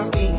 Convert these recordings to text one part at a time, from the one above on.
Thank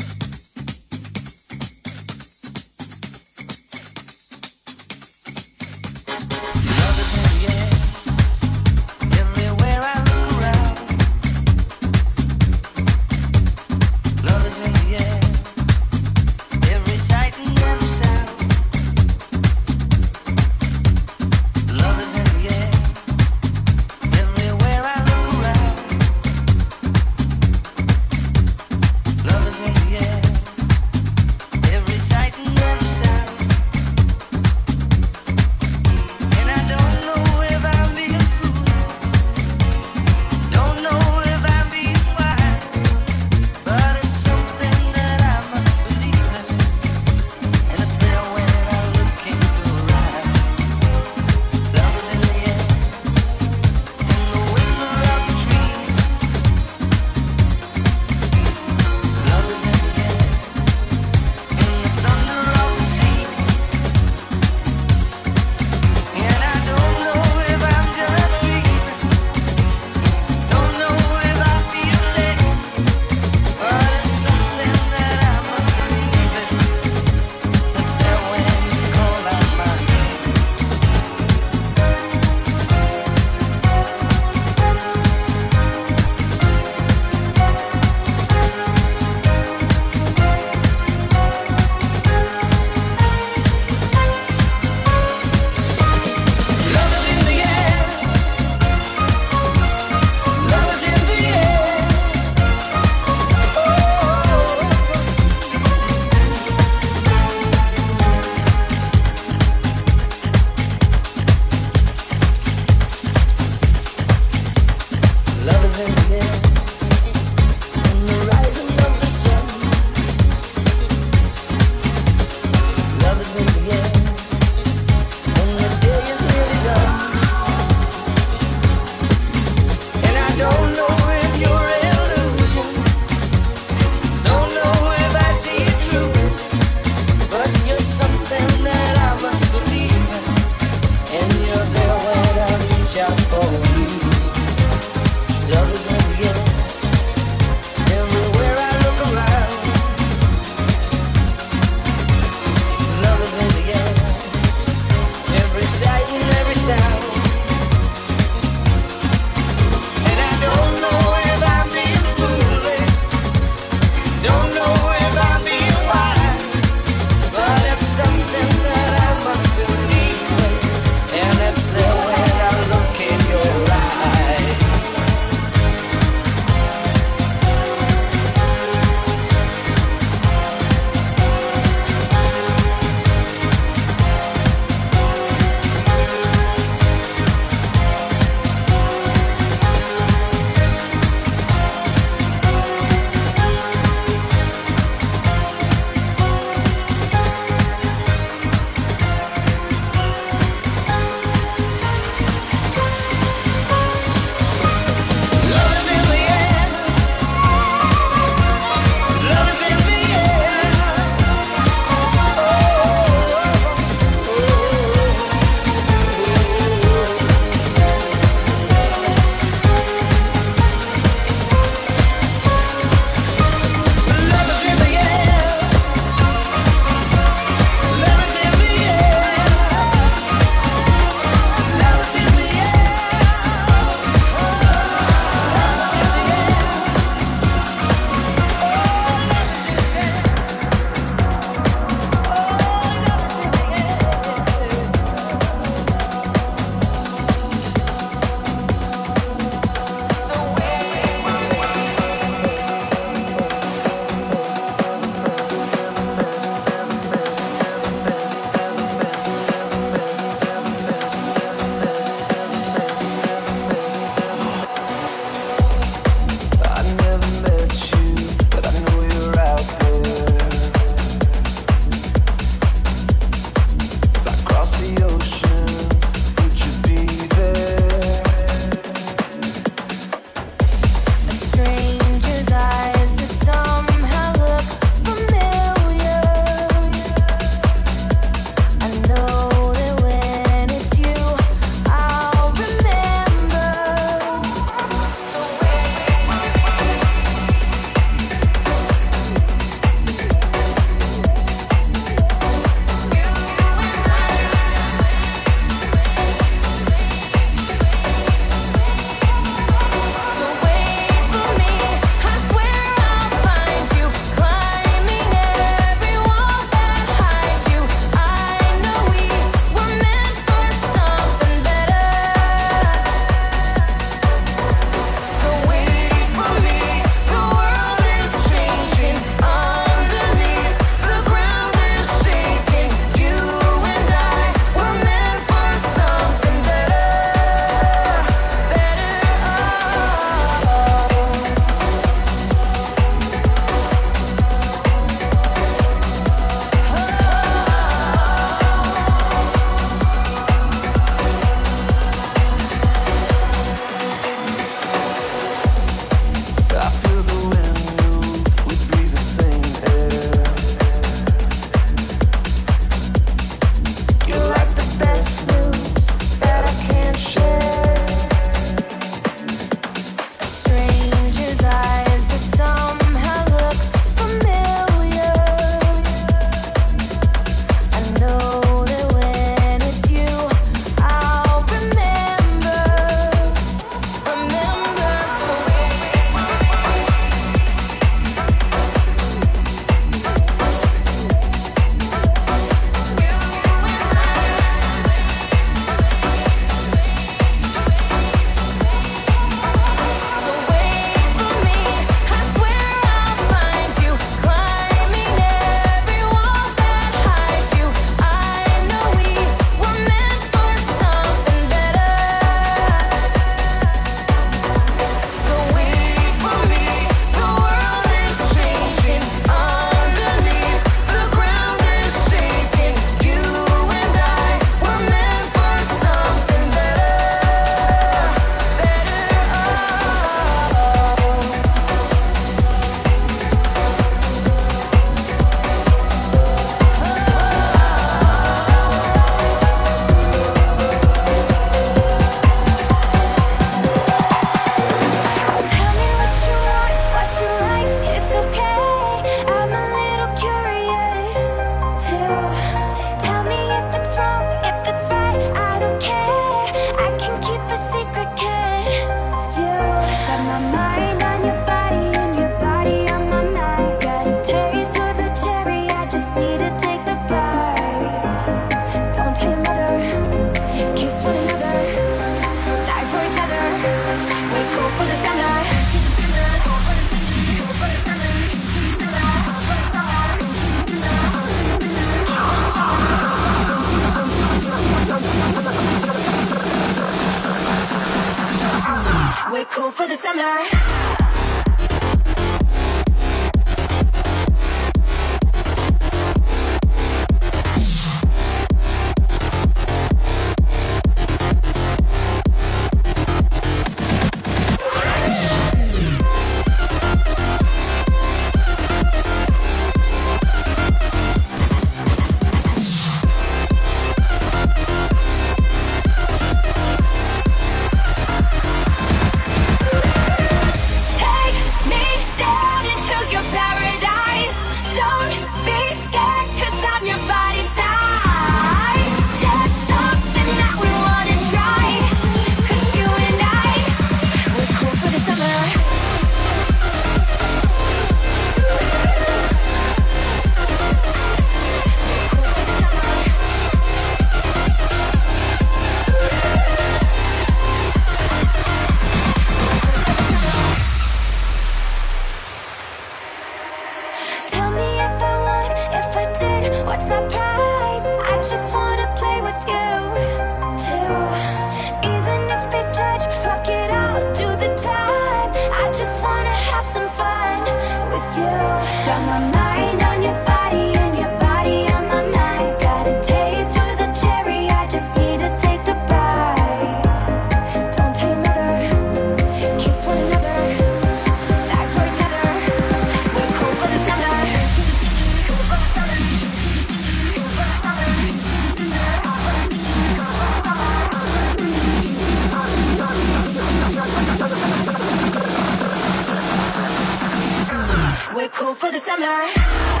we're cool for the summer.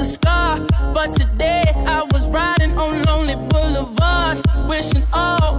the scar. But today I was riding on Lonely Boulevard, wishing all.